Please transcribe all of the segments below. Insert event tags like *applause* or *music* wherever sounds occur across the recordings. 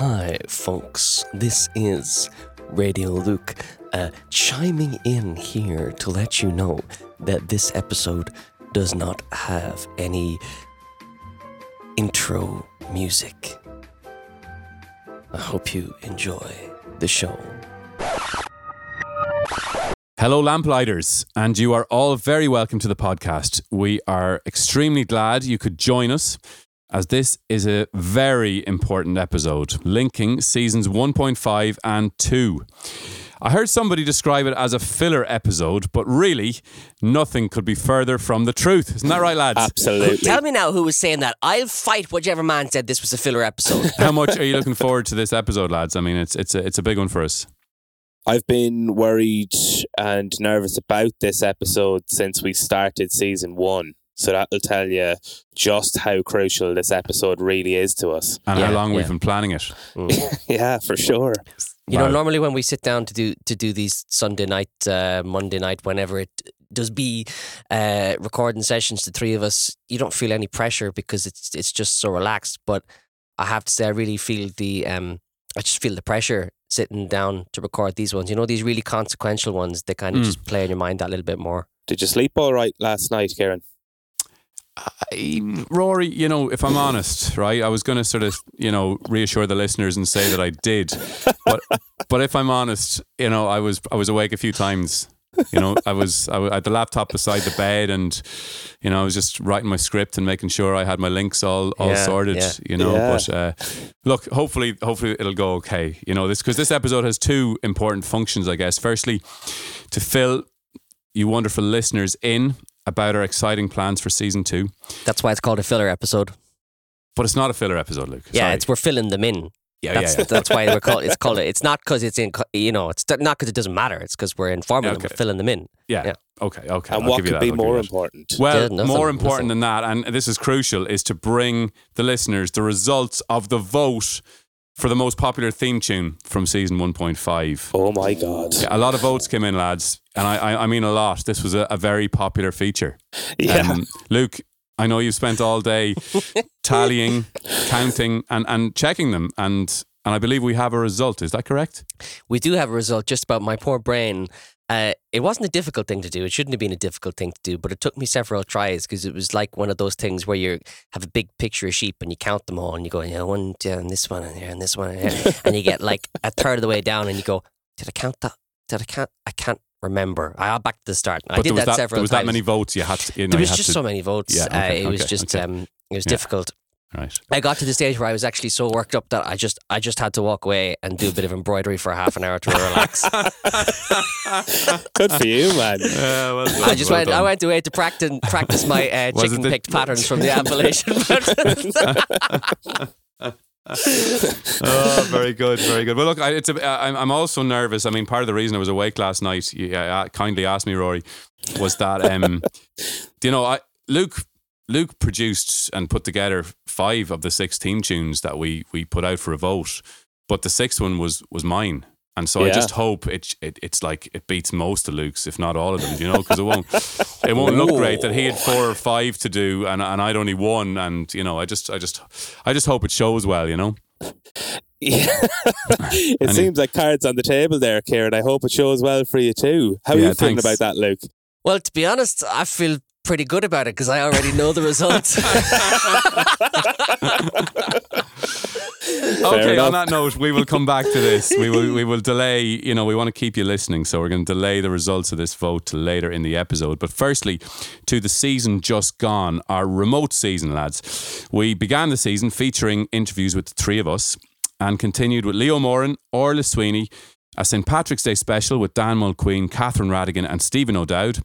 Hi, folks. This is Radio Luke uh, chiming in here to let you know that this episode does not have any intro music. I hope you enjoy the show. Hello, Lamplighters, and you are all very welcome to the podcast. We are extremely glad you could join us as this is a very important episode linking seasons 1.5 and 2. I heard somebody describe it as a filler episode, but really, nothing could be further from the truth. Isn't that right, lads? Absolutely. Tell me now who was saying that. I'll fight whichever man said this was a filler episode. *laughs* How much are you looking forward to this episode, lads? I mean, it's it's a, it's a big one for us. I've been worried and nervous about this episode since we started season one. So that'll tell you just how crucial this episode really is to us. And Yeah, how long we've been planning it. *laughs* yeah, for sure. You know, normally when we sit down to do to do these Sunday night, uh, Monday night, whenever it does be uh, recording sessions, the three of us, you don't feel any pressure because it's it's just so relaxed. But I have to say, I really feel the um, I just feel the pressure sitting down to record these ones. You know, these really consequential ones. They kind of Mm. just play in your mind that little bit more. Did you sleep all right last night, Kieran? I, Rory, you know, if I'm honest, right, I was going to sort of, you know, reassure the listeners and say that I did, but but if I'm honest, you know, I was I was awake a few times. You know, I was I had the laptop beside the bed, and you know, I was just writing my script and making sure I had my links all all Yeah, sorted. yeah. You know, Yeah. but uh, look, hopefully, hopefully it'll go okay. You know, this because this episode has two important functions, I guess. Firstly, to fill you wonderful listeners in about our exciting plans for season two. That's why it's called a filler episode. But it's not a filler episode, Luke. Yeah, Sorry. it's we're filling them in. yeah, That's yeah, yeah. that's why we're *laughs* called. It's called. it. It's not because it's in. You know, it's not because it doesn't matter. It's because we're informing them. Okay. We're filling them in. Yeah. Yeah. Okay. Okay. and I'll what give you could that, be I'll more important? Well, Yeah, nothing, more important nothing. than that, and this is crucial, is to bring the listeners the results of the vote for the most popular theme tune from season 1.5. Oh my God. Yeah, a lot of votes came in, lads, and I, I, I mean a lot. This was a, a very popular feature. Yeah. Um, Luke, I know you've spent all day *laughs* tallying, counting, and, and checking them, and and I believe we have a result. Is that correct? we do have a result just about my poor brain. Uh, it wasn't a difficult thing to do. It shouldn't have been a difficult thing to do, but it took me several tries because it was like one of those things where you have a big picture of sheep and you count them all and you go, yeah, one, yeah, and this one, and here, and this one, and here. *laughs* and you get like a third of the way down and you go, did I count that? Did I count? I can't remember. I back to the start. I But did was that, that, several there was times. that many votes. You had to. You know, there was just to, so many votes. Yeah, uh, okay, it was just okay. um, it was Yeah. difficult. Right. I got to the stage where I was actually so worked up that I just I just had to walk away and do a bit of embroidery for half an hour to relax. Good for you, man. *laughs* Yeah, well done, I just well went I went away to practice practice my uh, Was it chicken the- picked patterns from the *laughs* Appalachian. *laughs* oh, very good, very good. Well, look, I, it's a, I'm, I'm also nervous. I mean, part of the reason I was awake last night, you uh, kindly asked me, Rory, was that um, you know, I Luke Luke produced and put together five of the six team tunes that we we put out for a vote, but the sixth one was was mine. And so I just hope it, it it's like it beats most of Luke's, if not all of them, you know, because it won't it won't look great that he had four or five to do and and I'd only one, and you know, I just I just I just hope it shows well, you know. Yeah. *laughs* it And- seems like cards on the table there, Kieran. I hope it shows well for you too. How are Yeah, you feeling thanks. about that, Luke? well, to be honest, I feel pretty good about it because I already know the results. *laughs* okay, enough. on that note, we will come back to this. We will we will delay, you know, we want to keep you listening, so we're going to delay the results of this vote till later in the episode. But firstly, to the season just gone, our remote season, lads. We began the season featuring interviews with the three of us and continued with Leo Moran, Orla Sweeney, a St. Patrick's Day special with Dan Mulqueen, Catherine Radigan, and Stephen O'Dowd.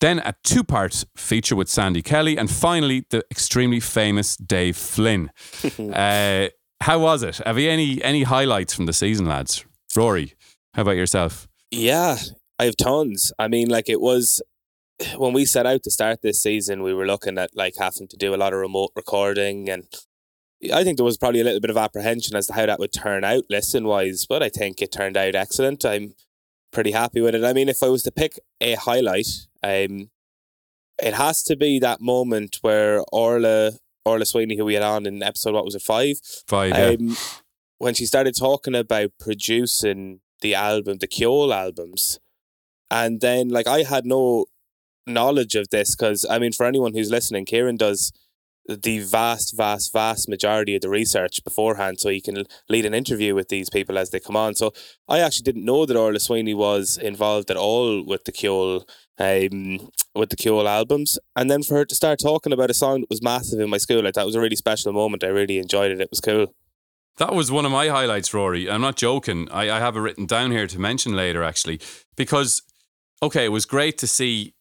Then a two part feature with Sandy Kelly, and finally the extremely famous Dave Flynn. *laughs* uh, how was it? Have you any any highlights from the season, lads? Rory, how about yourself? Yeah, I have tons. I mean, like it was when we set out to start this season, we were looking at like having to do a lot of remote recording, and I think there was probably a little bit of apprehension as to how that would turn out listen wise, but I think it turned out excellent. I'm pretty happy with it. I mean, if I was to pick a highlight, um, it has to be that moment where Orla Orla Sweeney, who we had on in episode what was it five, Five. Yeah. um, when she started talking about producing the album, the Kjol albums, and then like I had no knowledge of this because I mean, for anyone who's listening, Kieran does the vast, vast, vast majority of the research beforehand, so he can lead an interview with these people as they come on. So I actually didn't know that Orla Sweeney was involved at all with the Kjol, um, with the Kjol albums, and then for her to start talking about a song that was massive in my school, like that was a really special moment. I really enjoyed it. It was cool. That was one of my highlights, Rory. I'm not joking. I, I have it written down here to mention later, actually, because okay, it was great to see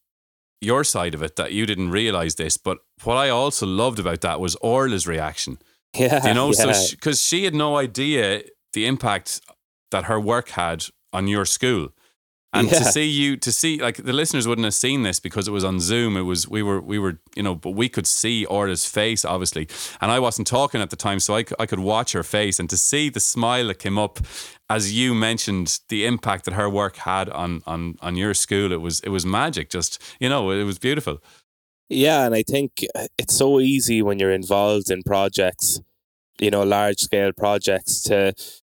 your side of it that you didn't realize this. But what I also loved about that was Orla's reaction. *laughs* Yeah, You know, yeah. so because she, had no idea the impact that her work had on your school. And to see you, to see like the listeners wouldn't have seen this because it was on Zoom. It was we were we were you know, but we could see Orla's face obviously, and I wasn't talking at the time, so I I could watch her face and to see the smile that came up as you mentioned the impact that her work had on on on your school. It was it was magic. Just you know, it was beautiful. Yeah, and I think uh, it's so easy when you're involved in projects, you know, large scale projects, to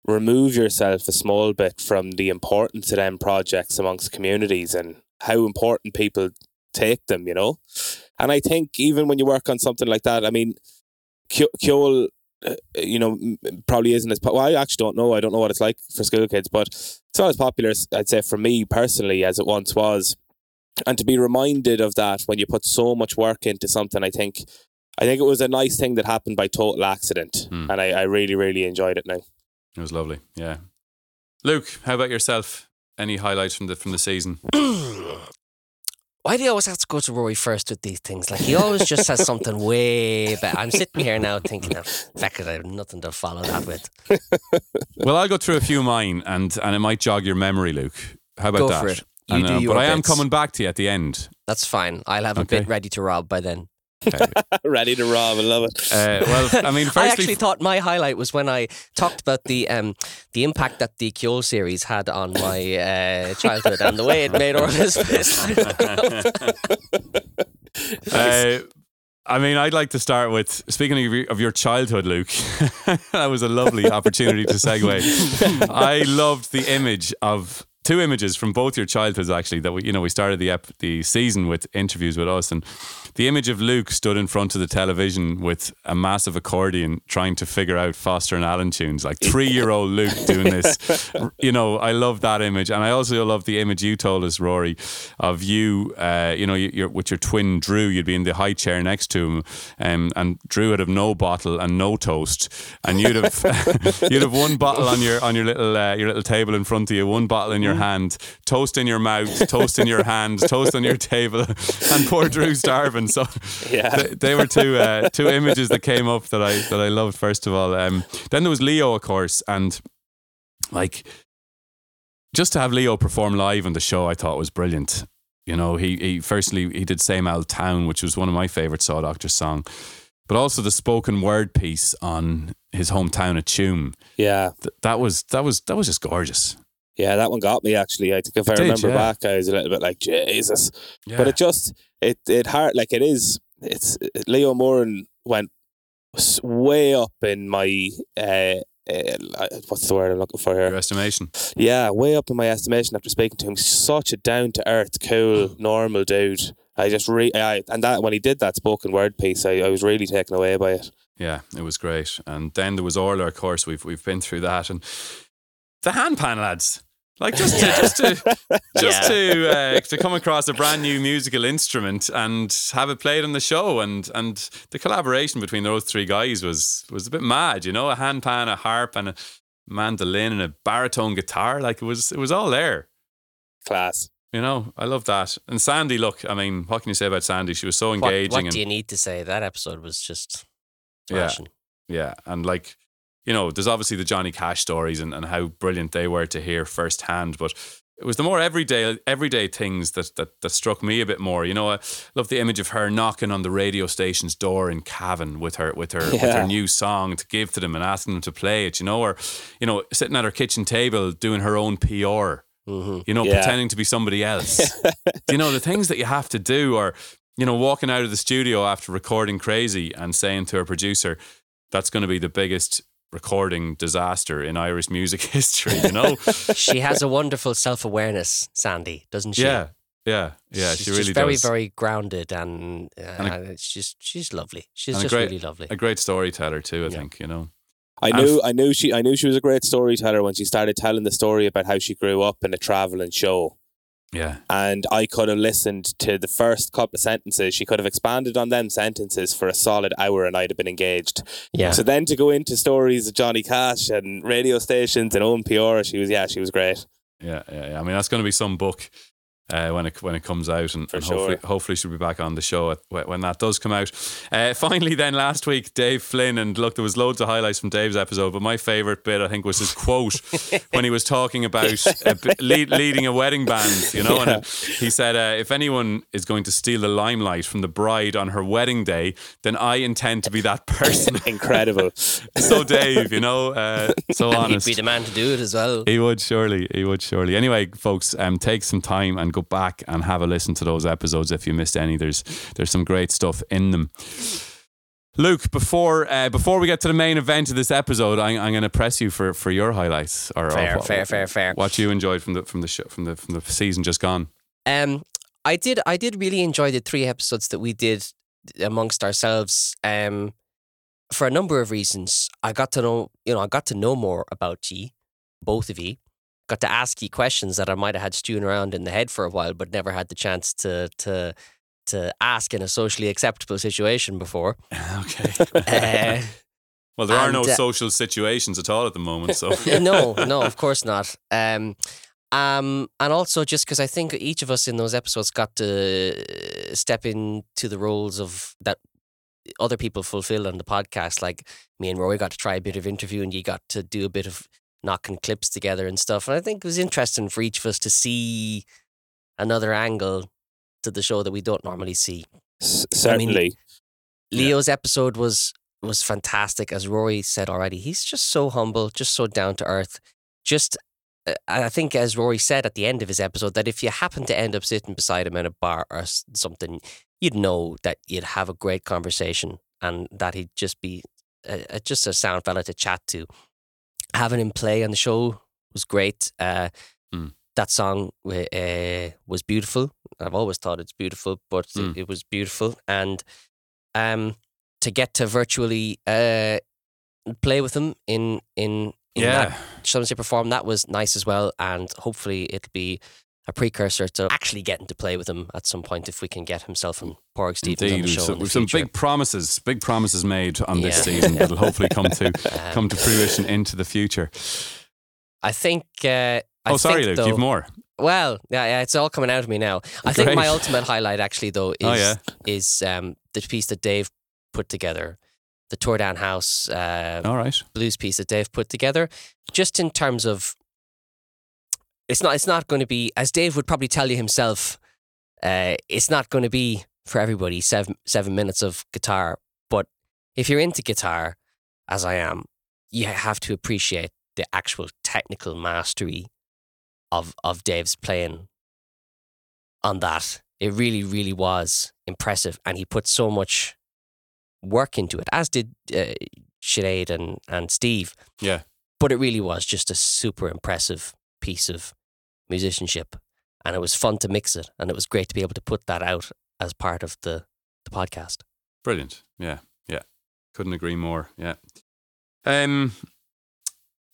remove yourself a small bit from the importance of them projects amongst communities and how important people take them, you know. And I think even when you work on something like that, I mean, Kjol, uh, you know, probably isn't as po- well. I actually don't know. I don't know what it's like for school kids, but it's not as popular, I'd say, for me personally as it once was and to be reminded of that when you put so much work into something, I think, I think it was a nice thing that happened by total accident, Hmm. and I, I really, really enjoyed it now. It was lovely. Yeah. Luke, how about yourself? Any highlights from the from the season? *clears throat* Why do you always have to go to Rory first with these things? Like he always just has something way better. I'm sitting here now thinking of feck it, I have nothing to follow that with. Well, I'll go through a few of mine, and and it might jog your memory, Luke. How about Go that? for it. You I do know, your but I am bits. coming back to you at the end. That's fine. I'll have a Okay. bit ready to rob by then. *laughs* Ready to rob, I love it. Uh, well, I mean, *laughs* I actually thought my highlight was when I talked about the um, the impact that the Kyo series had on my uh, childhood and the way it made Orla's *laughs* face. uh, I mean, I'd like to start with speaking of your, of your childhood, Luke. that was a lovely opportunity to segue. I loved the image of two images from both your childhoods, actually. That we, you know, we started the ep- the season with interviews with us, and the image of Luke stood in front of the television with a massive accordion, trying to figure out Foster and Allen tunes. Like three year old Luke doing this. *laughs* You know, I love that image, and I also love the image you told us, Rory, of you. Uh, you know, you- you're with your twin Drew. You'd be in the high chair next to him, um, and Drew would have no bottle and no toast, and you'd have *laughs* you'd have one bottle on your on your little uh, your little table in front of you, one bottle in your hand, toast in your mouth, toast in your hand, toast on your table, *laughs* and poor Drew starving. *laughs* So Yeah. they, they were two uh, two images that came up that I that I loved. First of all, um, then there was Leo, of course, and like just to have Leo perform live on the show, I thought was brilliant. You know, he he firstly he did Same Old Town, which was one of my favorite Saw Doctor song, but also the spoken word piece on his hometown of Tuam. Yeah, Th- that was that was that was just gorgeous. Yeah, that one got me actually. I think if I did, remember yeah. back, I was a little bit like Jesus, Yeah. but it just it it hard like it is. It's Leo Moran went way up in my uh, uh, what's the word I'm looking for here? your estimation. Yeah, way up in my estimation after speaking to him. Such a down to earth, cool, normal dude. I just re I, and that when he did that spoken word piece, I, I was really taken away by it. Yeah, it was great. And then there was Orla, of course. We've we've been through that, and the handpan lads. Like just to just to *laughs* just Yeah. to uh, to come across a brand new musical instrument and have it played on the show, and and the collaboration between those three guys was was a bit mad. You know, a handpan, a harp, and a mandolin, and a baritone guitar. Like it was it was all there. Class. You know, I love that. And Sandy, look, I mean, what can you say about Sandy? She was so engaging what and do you need to say? That episode was just Yeah. Yeah, and like you know, there's obviously the Johnny Cash stories and, and how brilliant they were to hear firsthand, but it was the more everyday everyday things that, that that struck me a bit more. You know, I love the image of her knocking on the radio station's door in Cavan with her with her with her new song to give to them and asking them to play it. You know, or you know, sitting at her kitchen table doing her own PR. hmm You know, Yeah. pretending to be somebody else. *laughs* you know, the things that you have to do, or you know, walking out of the studio after recording Crazy and saying to her producer, "That's going to be the biggest recording disaster in Irish music *laughs* history. You know? she has a wonderful self awareness, Sandy, doesn't she? yeah, yeah, yeah. she's she really just very, does. very grounded, and, uh, And a- and it's just she's lovely. She's a just great- really lovely. a great storyteller too. I Yeah. think you know. I And knew f- I knew she I knew she was a great storyteller when she started telling the story about how she grew up in a traveling show. Yeah, And I could have listened to the first couple of sentences. She could have expanded on them sentences for a solid hour and I'd have been engaged. yeah, So then to go into stories of Johnny Cash and radio stations and Owen Piora, she was yeah, she was great. yeah, yeah. yeah. I mean, that's going to be some book. Uh, when it when it comes out, and, and hopefully, sure. hopefully she'll be back on the show at, when when that does come out. Uh, finally, then last week, Dave Flynn, and look, there was loads of highlights from Dave's episode, but my favourite bit, I think, was his quote *laughs* when he was talking about uh, b- lead, leading a wedding band. You know, and Yeah. it- he said, uh, "If anyone is going to steal the limelight from the bride on her wedding day, then I intend to be that person." *laughs* Incredible. so Dave, you know, uh, so and he'd honest. be the man to do it as well. He would surely. He would surely. Anyway, folks, um, take some time and go back and have a listen to those episodes if you missed any. There's there's some great stuff in them. Luke, before uh, before we get to the main event of this episode, I, I'm going to press you for, for your highlights or, or Fair, what, fair, fair, fair. What you enjoyed from the from the show, from the from the season just gone. Um, I did. I did really enjoy the three episodes that we did amongst ourselves. Um, for a number of reasons, I got to know. You know, I got to know more about ye, both of ye. Got to ask you questions that I might have had stewing around in the head for a while, but never had the chance to to to ask in a socially acceptable situation before. *laughs* okay. *laughs* Uh, well, there are no uh, social situations at all at the moment, so *laughs* no, no, of course not. Um, um, and also just because I think each of us in those episodes got to step into the roles of that other people fulfill on the podcast. Like me and Roy got to try a bit of interview, and you got to do a bit of knocking clips together and stuff. And I think it was interesting for each of us to see another angle to the show that we don't normally see. S- certainly. Yeah. Leo's episode was was fantastic, as Rory said already. He's just so humble, just so down to earth. Just, uh, I think, as Rory said at the end of his episode, that if you happen to end up sitting beside him in a bar or something, you'd know that you'd have a great conversation and that he'd just be a, a, just a sound fella to chat to. Having him play on the show was great. Uh, Mm. That song uh, was beautiful. I've always thought it's beautiful, but Mm. it, it was beautiful. And um, to get to virtually uh, play with him in in in that yeah, Shall Say perform that was nice as well, and hopefully it'll be a precursor to actually getting to play with him at some point if we can get himself and Porg Stevens on the show. some, in the some future. big promises, big promises made on this Yeah. season that'll hopefully come to Um, *laughs* *laughs* come to fruition into the future. I think. Uh, I Oh, sorry, think, Luke, though, you've more. Well, yeah, yeah, it's all coming out of me now. I think my ultimate highlight, actually, though, is Oh, yeah. is um, the piece that Dave put together, the Tour Down House uh, All right. blues piece that Dave put together, just in terms of it's not it's not going to be as Dave would probably tell you himself. Uh, it's not going to be for everybody seven seven minutes of guitar, but if you're into guitar, as I am, you have to appreciate the actual technical mastery of of Dave's playing on that. It really, really was impressive, and he put so much work into it, as did uh, Sinead and and Steve. Yeah. But it really was just a super impressive piece of musicianship, and it was fun to mix it, and it was great to be able to put that out as part of the the podcast. Brilliant. Yeah. Yeah. Couldn't agree more. Yeah. Um.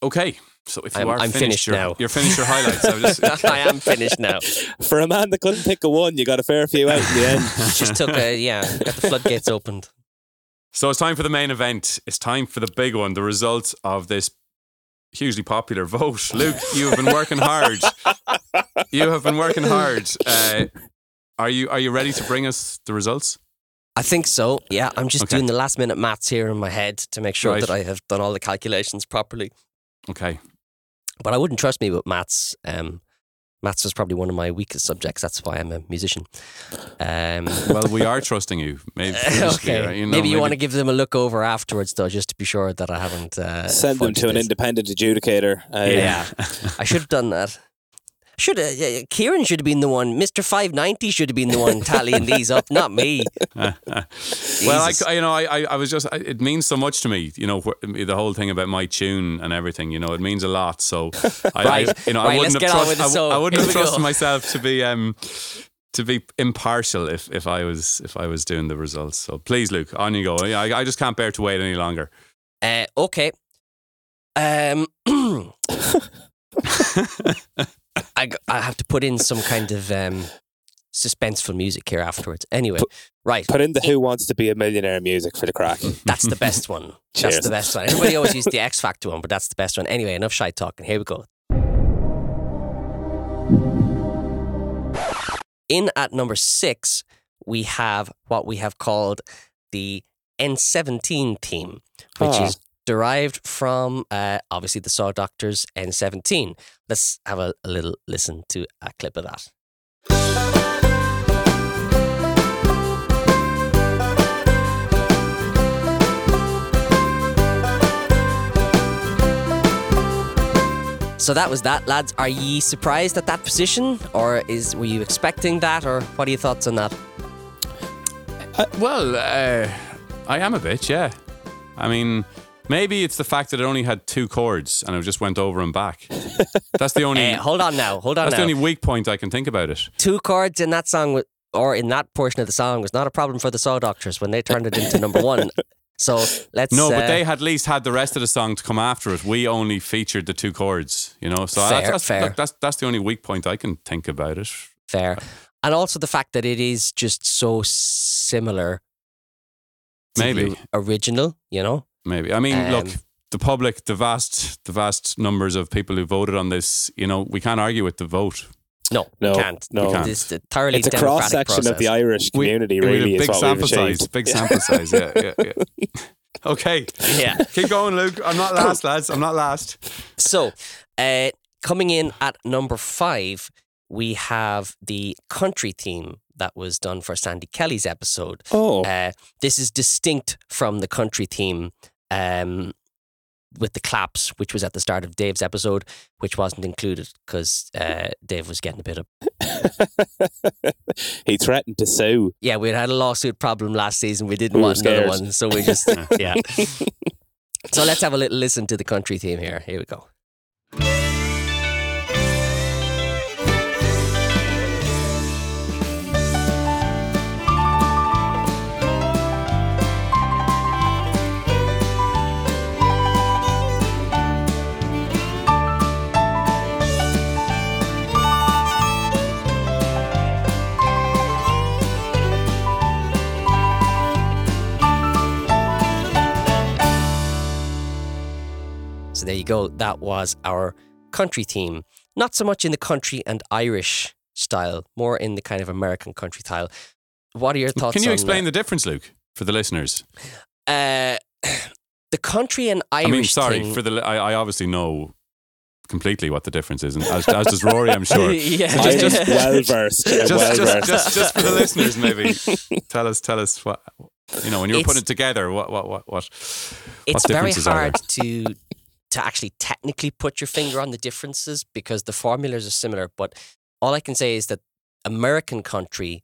Okay. So if you I'm- are I'm finished, finished you're, now. you're finished your highlights. I was just, *laughs* *laughs* I am finished now. For a man that couldn't pick a one, you got a fair few out in the end. *laughs* Just took a yeah, got the floodgates opened. So it's time for the main event. It's time for the big one. The results of this hugely popular vote. Luke, you have been working hard. You have been working hard. Uh, are you are you ready to bring us the results? I think so. Yeah, I'm just Okay. doing the last minute maths here in my head to make sure Right. that I have done all the calculations properly. Okay. But I wouldn't trust me with maths. Um, maths was probably one of my weakest subjects. That's why I'm a musician. Um, *laughs* Well, we are trusting you. Maybe *laughs* okay. You know, maybe you want to give them a look over afterwards, though, just to be sure that I haven't uh, Send them fudged to an independent adjudicator. Uh, Yeah. I should have done that. Should have uh, Kieran should have been the one. Mister Five Ninety should have been the one *laughs* tallying these up, not me. *laughs* well, I, you know, I, I, was just, I, it means so much to me, you know, wh- the whole thing about my tune and everything, you know, it means a lot. So, *laughs* I, Right. I, you know, Right, I wouldn't have get on with trust, I, I wouldn't have trusted myself to be, um, to be impartial if, if I was, if I was doing the results. So please, Luke, on you go. I, I just can't bear to wait any longer. Uh, okay. Um, *clears throat* I, I have to put in some kind of um, suspenseful music here afterwards. Anyway, right. Put in the Who Wants to Be a Millionaire music for the crack. *laughs* That's the best one. *laughs* Cheers. That's the best one. Everybody always uses the X Factor one, but that's the best one. Anyway, enough shy talking. Here we go. In at number six, we have what we have called the N17 team, which Ah. is derived from uh, obviously the Saw Doctors N17. Let's have a, a little listen to a clip of that. So that was that, lads. Are ye surprised at that position, or is were you expecting that, or what are your thoughts on that? Well, uh, I am a bit, yeah. I mean, maybe it's the fact that it only had two chords and it just went over and back. *laughs* That's the only. Uh, hold on now, hold on that's now. the only weak point I can think about it. Two chords in that song, or in that portion of the song, was not a problem for the Saw Doctors when they turned it into number one. *laughs* So let's. No, but uh, they had at least had the rest of the song to come after it. We only featured the two chords, you know. So Fair, that's, that's, fair. look, that's that's the only weak point I can think about it. fair, and also the fact that it is just so similar. To Maybe. the original, you know. Maybe. I mean, look, Um, the public, the vast, the vast numbers of people who voted on this, you know, we can't argue with the vote. No, No, we can't. no. We can't. It's a thoroughly It's a cross section process. of the Irish community, we really, a big what sample we've size. Big *laughs* sample size. Yeah, yeah, yeah. *laughs* Okay, Yeah. keep going, Luke. I'm not last, lads. I'm not last. So, uh, coming in at number five, we have the country theme that was done for Sandy Kelly's episode. Oh, Uh, this is distinct from the country theme um, with the claps, which was at the start of Dave's episode, which wasn't included because uh, Dave was getting a bit of. *laughs* he threatened to sue. Yeah, we had a lawsuit problem last season. We didn't We were want another one, so we just *laughs* yeah. *laughs* So let's have a little listen to the country theme here. Here we go. So there you go. That was our country theme. Not so much in the country and Irish style, more in the kind of American country style. What are your thoughts? Can you on, explain the difference, Luke, for the listeners? Uh, *clears throat* the country and Irish. I mean, sorry thing- for the. I, I obviously know completely what the difference is, and as, as does Rory, I'm *laughs* sure. yeah. I'm just- well versed. just, well just, just, just for the *laughs* listeners, maybe *laughs* tell us, tell us what you know when you're It's- putting it together. What, what, what, what? it's very differences are there? hard to to actually technically put your finger on the differences because the formulas are similar. But all I can say is that American country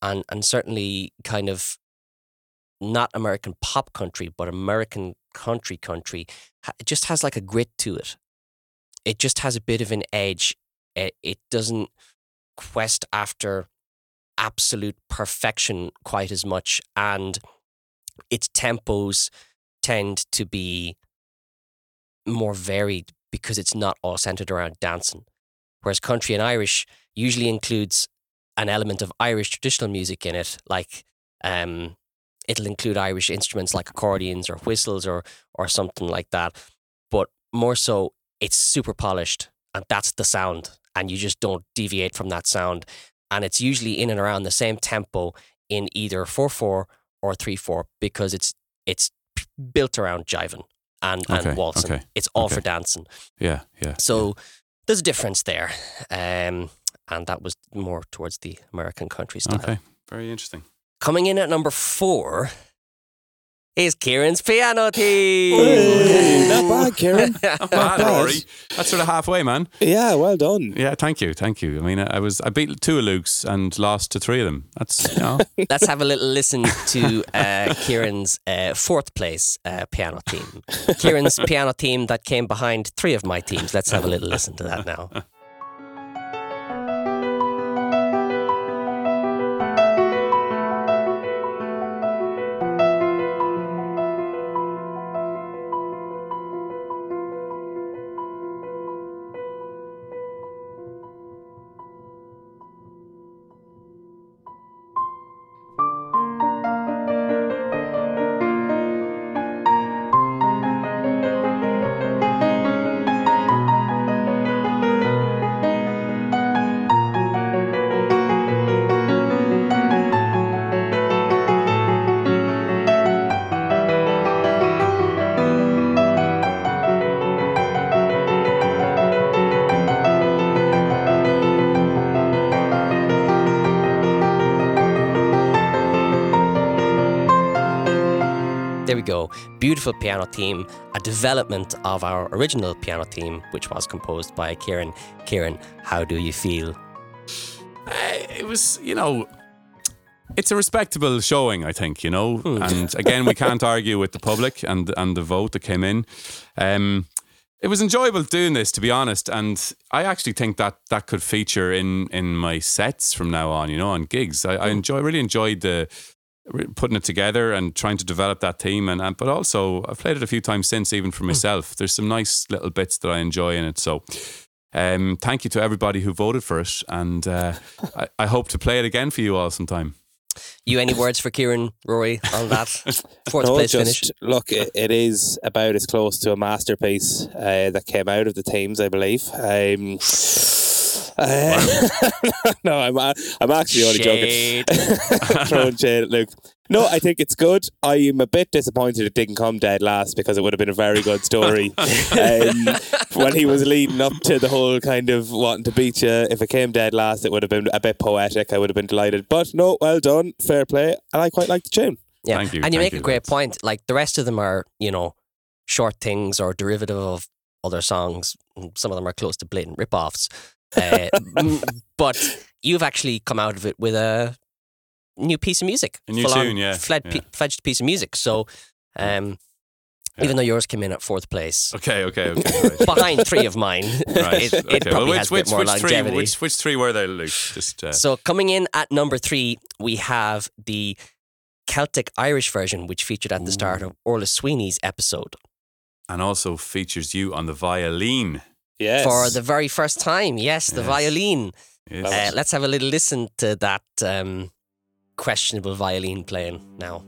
and and certainly kind of not American pop country, but American country country, it just has like a grit to it. It just has a bit of an edge. It, it doesn't quest after absolute perfection quite as much, and its tempos tend to be more varied because it's not all centered around dancing. Whereas country and Irish usually includes an element of Irish traditional music in it, like um, it'll include Irish instruments like accordions or whistles or or something like that. But more so, it's super polished, and that's the sound, and you just don't deviate from that sound. And it's usually in and around the same tempo in either four four or three four because it's it's built around jiving and, Okay, and waltzing. okay, It's all okay. for dancing. Yeah, yeah. So there's a difference there. Um, and that was more towards the American country style. Okay, very interesting. Coming in at number four, is Kieran's piano team. Hey, not bad, Kieran. Not bad, bad. Rory. That's sort of halfway, man. yeah, well done. Yeah, thank you, thank you. I mean, I was I beat two of Luke's and lost to three of them. That's you know, *laughs* Let's have a little listen to uh, Kieran's uh, fourth place uh, piano team. *laughs* Kieran's piano team that came behind three of my teams. Let's have a little listen to that now. We go. Beautiful piano team, a development of our original piano team, which was composed by Kieran. Kieran, how do you feel? Eh, it was you know. It's a respectable showing, I think, you know. *laughs* And again, we can't argue with the public and and the vote that came in. Um, it was enjoyable doing this, to be honest, and I actually think that that could feature in in my sets from now on. You know, on gigs. I, I enjoy really enjoyed the putting it together and trying to develop that team, and, and but also I've played it a few times since, even for myself. There's some nice little bits that I enjoy in it. So. Um, thank you to everybody who voted for it, and uh, I, I hope to play it again for you all sometime. You any words for Kieran, Rory, on that *laughs* fourth No, place just finish? look, it, it is about as close to a masterpiece uh, that came out of the teams, I believe. Um, uh, *laughs* no, I'm uh, I'm actually only Shade. joking. *laughs* Throwing shade at Luke. No, I think it's good. I am a bit disappointed it didn't come dead last because it would have been a very good story. *laughs* um, when he was leading up to the whole kind of wanting to beat you, if it came dead last, it would have been a bit poetic. I would have been delighted. But no, well done, fair play, and I quite like the tune. Yeah. Thank you, And you thank make a great lads. point. Like the rest of them are, you know, short things or derivative of other songs. Some of them are close to blatant rip-offs. Uh, but you've actually come out of it with a new piece of music. A new tune, yeah, Fled, yeah. fledged piece of music. So, um, Yeah. even though yours came in at fourth place, Okay, okay, okay. *laughs* Right. behind three of mine, *laughs* Right, it, it okay. Well, probably which, has a bit more which, three, longevity. which, which three were they, Luke? Just uh, So coming in at number three, we have the Celtic Irish version, which featured at the start of Orla Sweeney's episode and also features you on the violin. Yes. for the very first time. Yes, the Yes. violin. Yes. Uh, let's have a little listen to that um, questionable violin playing now.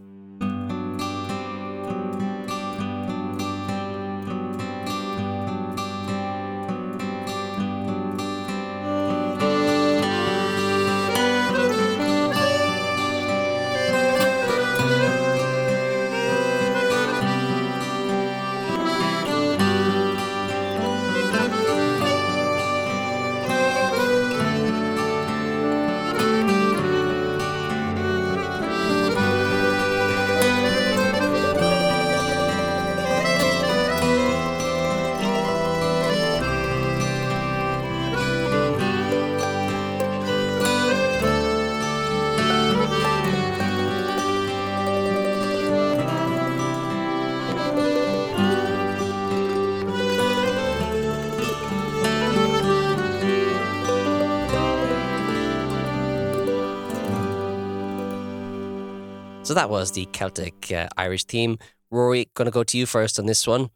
So that was the Celtic uh, Irish team. Rory, going to go to you first on this one.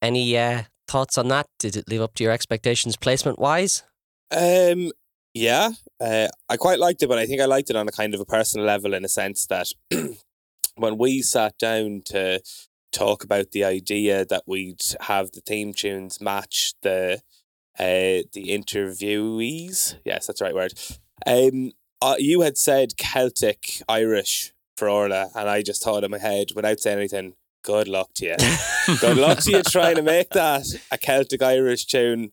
Any uh, thoughts on that? Did it live up to your expectations placement wise? Um, yeah, uh, I quite liked it, but I think I liked it on a kind of a personal level in a sense that *clears throat* when we sat down to talk about the idea that we'd have the theme tunes match the uh, the interviewees. Yes, that's the right word. Um, uh, you had said Celtic Irish for Orla, and I just thought in my head, without saying anything, good luck to you. *laughs* good luck to you trying to make that a Celtic Irish tune.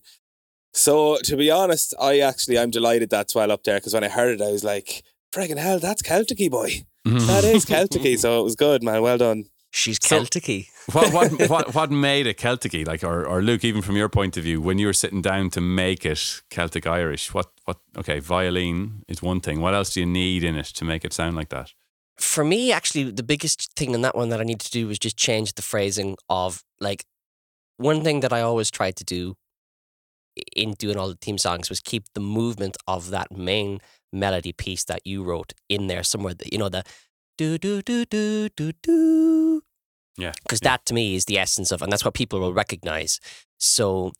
So to be honest, I actually I'm delighted that's well up there because when I heard it, I was like, "Friggin' hell, that's Celtic boy. Mm. That is Celtic So it was good, man. Well done. She's So- Celtic what what *laughs* what what made it Celtic like or, or Luke even from your point of view when you were sitting down to make it Celtic Irish what what okay violin is one thing what else do you need in it to make it sound like that For me, actually, the biggest thing in that one that I needed to do was just change the phrasing of like one thing that I always tried to do in doing all the theme songs was keep the movement of that main melody piece that you wrote in there somewhere. that- You know the do do do do do do. Yeah, because yeah. that to me is the essence of, and that's what people will recognize. So,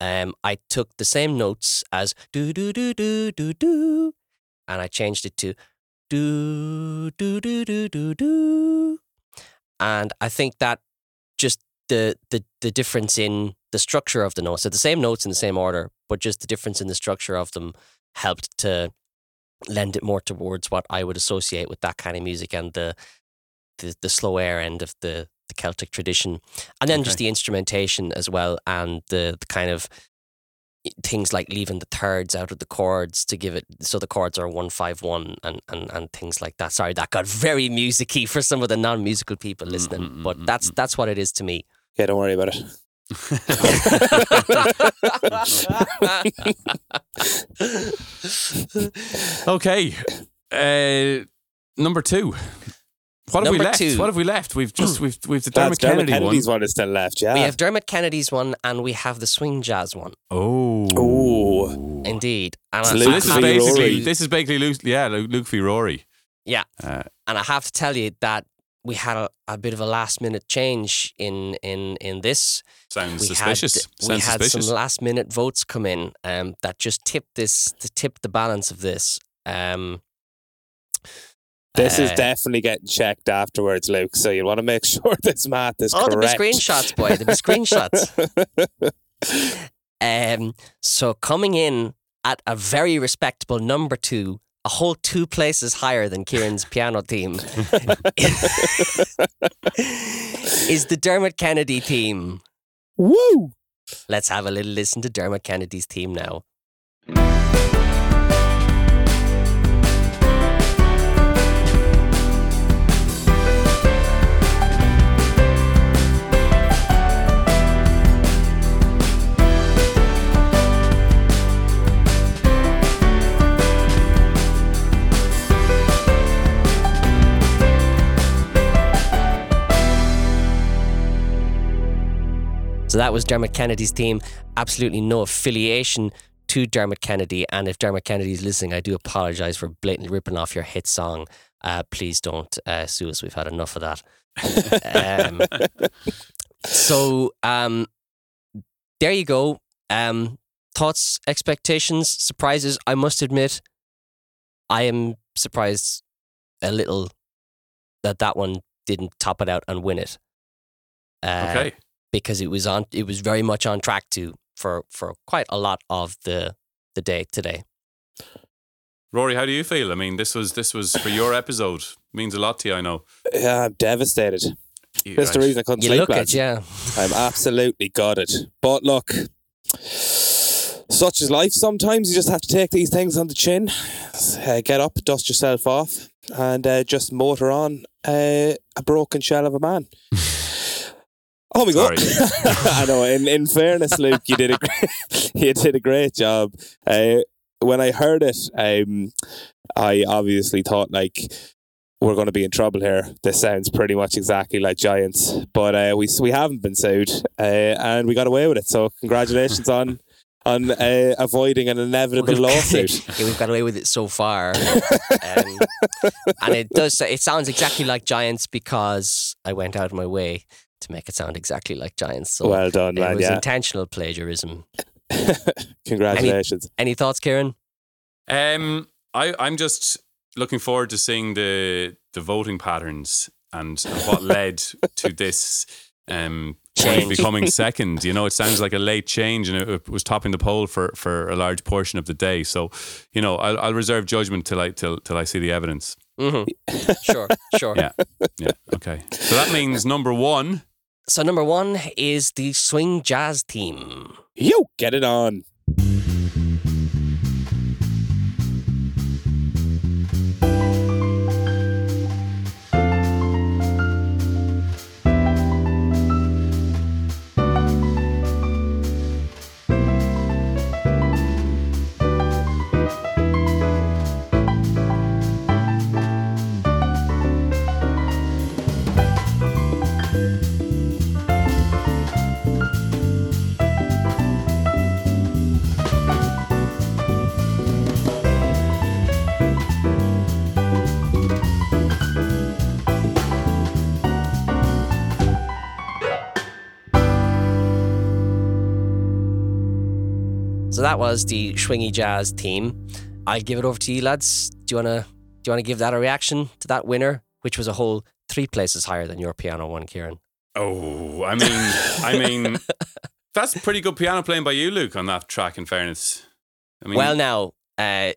um, I took the same notes as do do do do do do, and I changed it to do do do do do do, and I think that just the the the difference in the structure of the notes, so the same notes in the same order, but just the difference in the structure of them helped to lend it more towards what I would associate with that kind of music and the the, the slow air end of the, the Celtic tradition. And then just the instrumentation as well and the, the kind of things like leaving the thirds out of the chords to give it so the chords are 151 and, and, and things like that. Sorry, that got *laughs* very musicy for some of the non musical people listening, mm, mm, but mm, that's that's what it is to me. Yeah, don't worry about it. *laughs* okay uh, number two what have Number we left two. what have we left we've just we've we've the That's Dermot Kennedy Kennedy's one one is still left. Yeah. we have Dermot Kennedy's one and we have the swing jazz one. oh Ooh. Indeed. And It's I- so Luke this is basically Rory. this is basically Luke yeah Luke, Luke v Rory Yeah. uh, and I have to tell you that we had a, a bit of a last minute change in in in this. sounds We suspicious had we sounds had suspicious some last minute votes come in um, that just tipped this to tip the balance of this. Um, This is uh, definitely getting checked afterwards, Luke. So you want to make *laughs* sure this math is Oh, there'll be screenshots, boy. There'll be *laughs* screenshots. Um, so coming in at a very respectable number two, a whole two places higher than Kieran's *laughs* piano team, is the Dermot Kennedy team. Woo! Let's have a little listen to Dermot Kennedy's team now. So that was Dermot Kennedy's team. Absolutely no affiliation to Dermot Kennedy. And if Dermot Kennedy is listening, I do apologize for blatantly ripping off your hit song. Uh, please don't uh, sue us. We've had enough of that. um, *laughs* so um, there you go. Um, thoughts, expectations, surprises. I must admit, I am surprised a little that that one didn't top it out and win it. Uh, okay because it was on it was very much on track to for for quite a lot of the the day today. Rory, how do you feel? I mean, this was this was for your episode. Means a lot to you, I know. Yeah, I'm devastated. You- That's the reason I couldn't You sleep look lads. at yeah. I'm absolutely gutted. But look, such is life. Sometimes you just have to take these things on the chin. Uh, get up, dust yourself off, and uh, just motor on uh, a broken shell of a man. *laughs* Oh my god! *laughs* I know. In in fairness, Luke, you did a great, *laughs* you did a great job. Uh, when I heard it, um, I obviously thought like we're going to be in trouble here. This sounds pretty much exactly like Giants, but uh, we we haven't been sued, uh, and we got away with it. So congratulations on *laughs* on uh, avoiding an inevitable We've- lawsuit. yeah, we've got away with it so far, um, and it does. It sounds exactly like Giants because I went out of my way to make it sound exactly like Giants. So well done, it man. It was Yeah, intentional plagiarism. *laughs* congratulations. Any thoughts, Kieran? Um, I I'm just looking forward to seeing the the voting patterns and, and what *laughs* led to this um Change. becoming *laughs* second. You know, it sounds like a late change, and it, it was topping the poll for for a large portion of the day. So, you know, I'll, I'll reserve judgment till I till till I see the evidence. Hmm *laughs* Sure, sure. Yeah. Yeah. Okay. So that means number one. So number one is the swing jazz team. You get it on. That was the swingy Jazz team. I'll give it over to you, lads. Do you wanna do you wanna give that a reaction to that winner, which was a whole three places higher than your piano one, Kieran? Oh, I mean, I mean, *laughs* that's pretty good piano playing by you, Luke, on that track. In fairness, I mean, well, now, uh,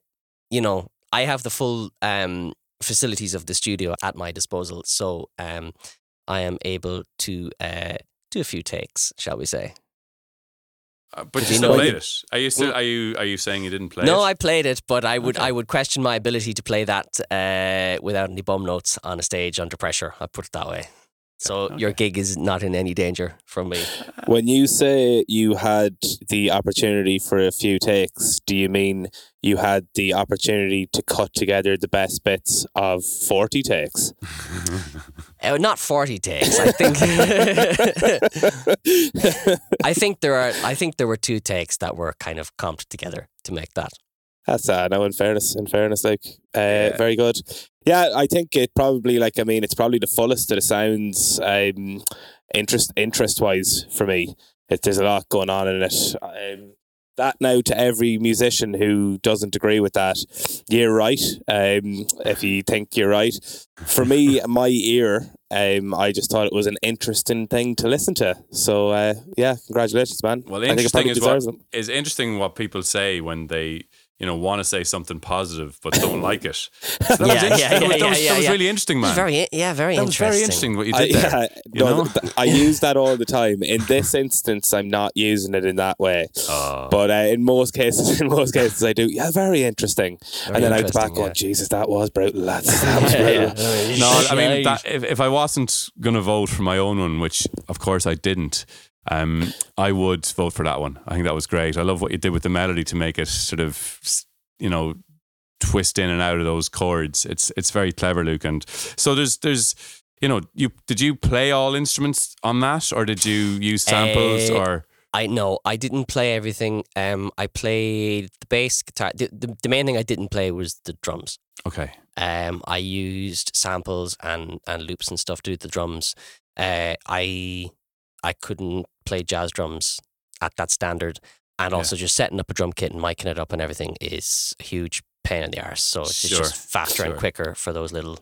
you know, I have the full um, facilities of the studio at my disposal, so um, I am able to uh, do a few takes, shall we say? Uh, but you you still know- played it. Are you still? Are you? Are you saying you didn't play no, it? I played it, but I would Okay. I would question my ability to play that uh, without any bum notes on a stage under pressure. I'll put it that way. So your gig is not in any danger from me. *sighs* When you say you had the opportunity for a few takes, do you mean you had the opportunity to cut together the best bits of 40 takes? *laughs* Uh, not forty takes. I think. *laughs* I think there are. I think there were two takes that were kind of comped together to make that. That's uh, no. In fairness, in fairness, like uh, Yeah. very good. Yeah, I think it probably like I mean it's probably the fullest of the sounds. Um, interest interest wise for me, it, there's a lot going on in it. Um, that now to every musician who doesn't agree with that, you're right. Um, if you think you're right, for me, *laughs* my ear, um, I just thought it was an interesting thing to listen to. So uh, yeah, congratulations, man. Well, I think it interesting is what is interesting what people say when they you know want to say something positive but don't *laughs* like it. So that was Yeah, interesting. yeah, that was, yeah, that was, yeah, that was yeah. really interesting, man. very, yeah, very that was very interesting what you I, there. yeah, you no, know? I use that all the time. In this instance, I'm not using it in that way. Oh. But uh, in most cases, *laughs* in most cases, I do. Yeah, very interesting. Very and then out the back, interesting, going. Jesus, that was brutal, lads. *laughs* That was Yeah, brutal. yeah. No, I mean, that, if, if I wasn't going to vote for my own one, which of course I didn't, um, I would vote for that one. I think that was great. I love what you did with the melody to make it sort of, you know, twist in and out of those chords. It's it's very clever, Luke. And so there's there's you know you did you play all instruments on that or did you use samples Eh, or I no, I didn't play everything. Um, I played the bass guitar. The, the, the main thing I didn't play was the drums. okay Um, I used samples and, and loops and stuff to do the drums. Uh, I I couldn't play jazz drums at that standard, and Yeah. also just setting up a drum kit and miking it up and everything is a huge pain in the arse. So it's Sure, just faster sure. and quicker for those little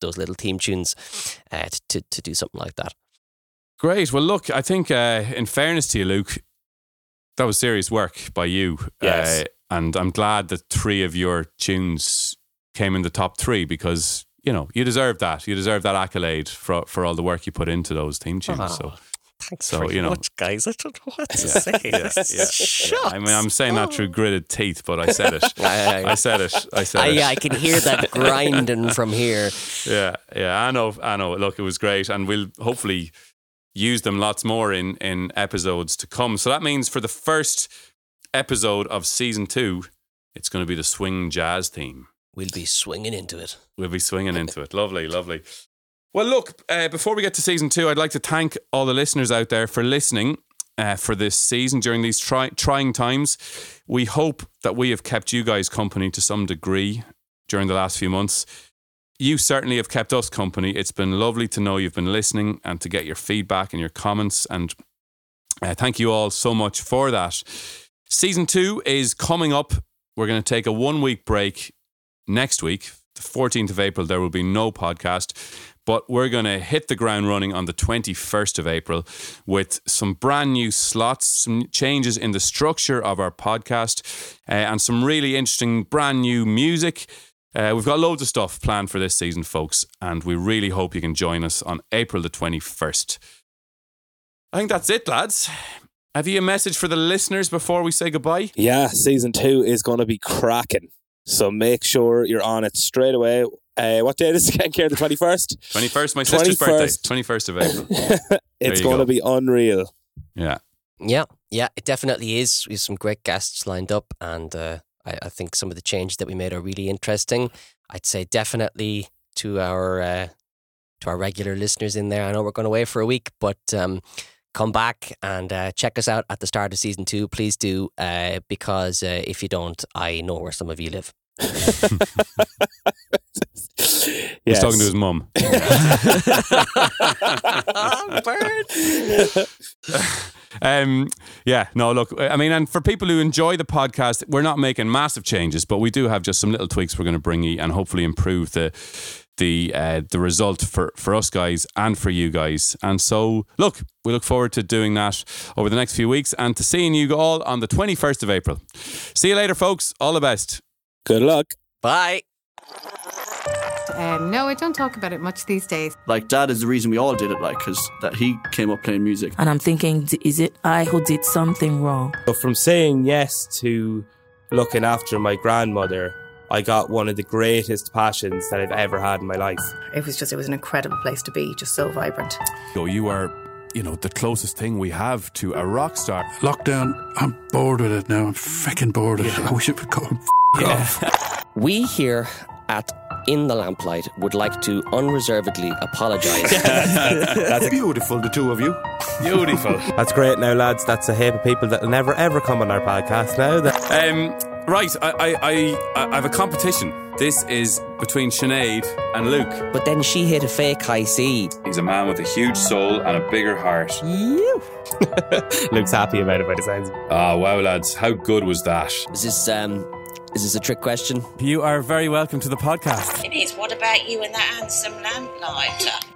those little team tunes uh, to, to do something like that. great. Well, look, I think uh, in fairness to you, Luke, that was serious work by you. Yes. Uh, and I'm glad that three of your tunes came in the top three because you know you deserve that. You deserve that accolade for for all the work you put into those theme tunes. So Oh, Thanks so, very you know. much, guys. I don't know what to Yeah, say. yeah, yeah, Shucks. I mean, I'm saying that through gritted teeth, but I said it. Oh. I, I said it. I said I, it. I can hear that *laughs* grinding from here. Yeah, yeah, I know, I know. Look, it was great, and we'll hopefully use them lots more in in episodes to come. So that means for the first episode of season two, it's going to be the swing jazz theme. We'll be swinging into it. We'll be swinging into it. Lovely, lovely. Well, look, uh, before we get to season two, I'd like to thank all the listeners out there for listening uh, for this season during these try- trying times. We hope that we have kept you guys company to some degree during the last few months. You certainly have kept us company. It's been lovely to know you've been listening and to get your feedback and your comments. And uh, thank you all so much for that. Season two is coming up. We're going to take a one week break next week, the 14th of April. There will be no podcast, but we're going to hit the ground running on the 21st of April with some brand new slots, some changes in the structure of our podcast, uh, and some really interesting brand new music. Uh, we've got loads of stuff planned for this season, folks, and we really hope you can join us on April the 21st. I think that's it, lads. Have you a message for the listeners before we say goodbye? Yeah, season two is going to be cracking. So make sure you're on it straight away. Uh, what date is it again, Kieran? The 21st? 21st, my sister's 21st. birthday. 21st of April. *laughs* it's you going go. to be unreal. Yeah. Yeah, yeah, it definitely is. We have some great guests lined up, and uh, I, I think some of the changes that we made are really interesting. I'd say definitely to our uh, to our regular listeners in there. I know we're going away for a week, but um, come back and uh, check us out at the start of season two. Please do, uh, because uh, if you don't, I know where some of you live. *laughs* *laughs* He's talking to his mum. *laughs* Um, yeah, no, look, I mean, and for people who enjoy the podcast, we're not making massive changes, but we do have just some little tweaks we're going to bring you and hopefully improve the the uh, the result for, for us guys and for you guys. And so, look, we look forward to doing that over the next few weeks and to seeing you all on the 21st of April. See you later, folks. All the best. Good luck. Bye. Uh, no, I don't talk about it much these days. Like dad is the reason we all did it, like because that he came up playing music. And I'm thinking, is it I who did something wrong? So from saying yes to looking after my grandmother, I got one of the greatest passions that I've ever had in my life. It was just, it was an incredible place to be, just so vibrant. So you are, you know, the closest thing we have to a rock star. Lockdown, I'm bored with it now. I'm freaking bored with it. I wish it would go *laughs* f- off. We here at In the Lamplight would like to unreservedly apologise. *laughs* That's, Beautiful, the two of you. beautiful. *laughs* That's great now, lads. That's a heap of people that will never ever come on our podcast now. That Um, right, I, I, I, I have a competition. This is between Sinead and Luke. but then she hit a fake high C. He's a man with a huge soul and a bigger heart. *laughs* Luke's happy about it by the sounds. of it. Ah, wow, lads, how good was that? Is this um is this a trick question? You are very welcome to the podcast. It is. What about you and that handsome lamplighter?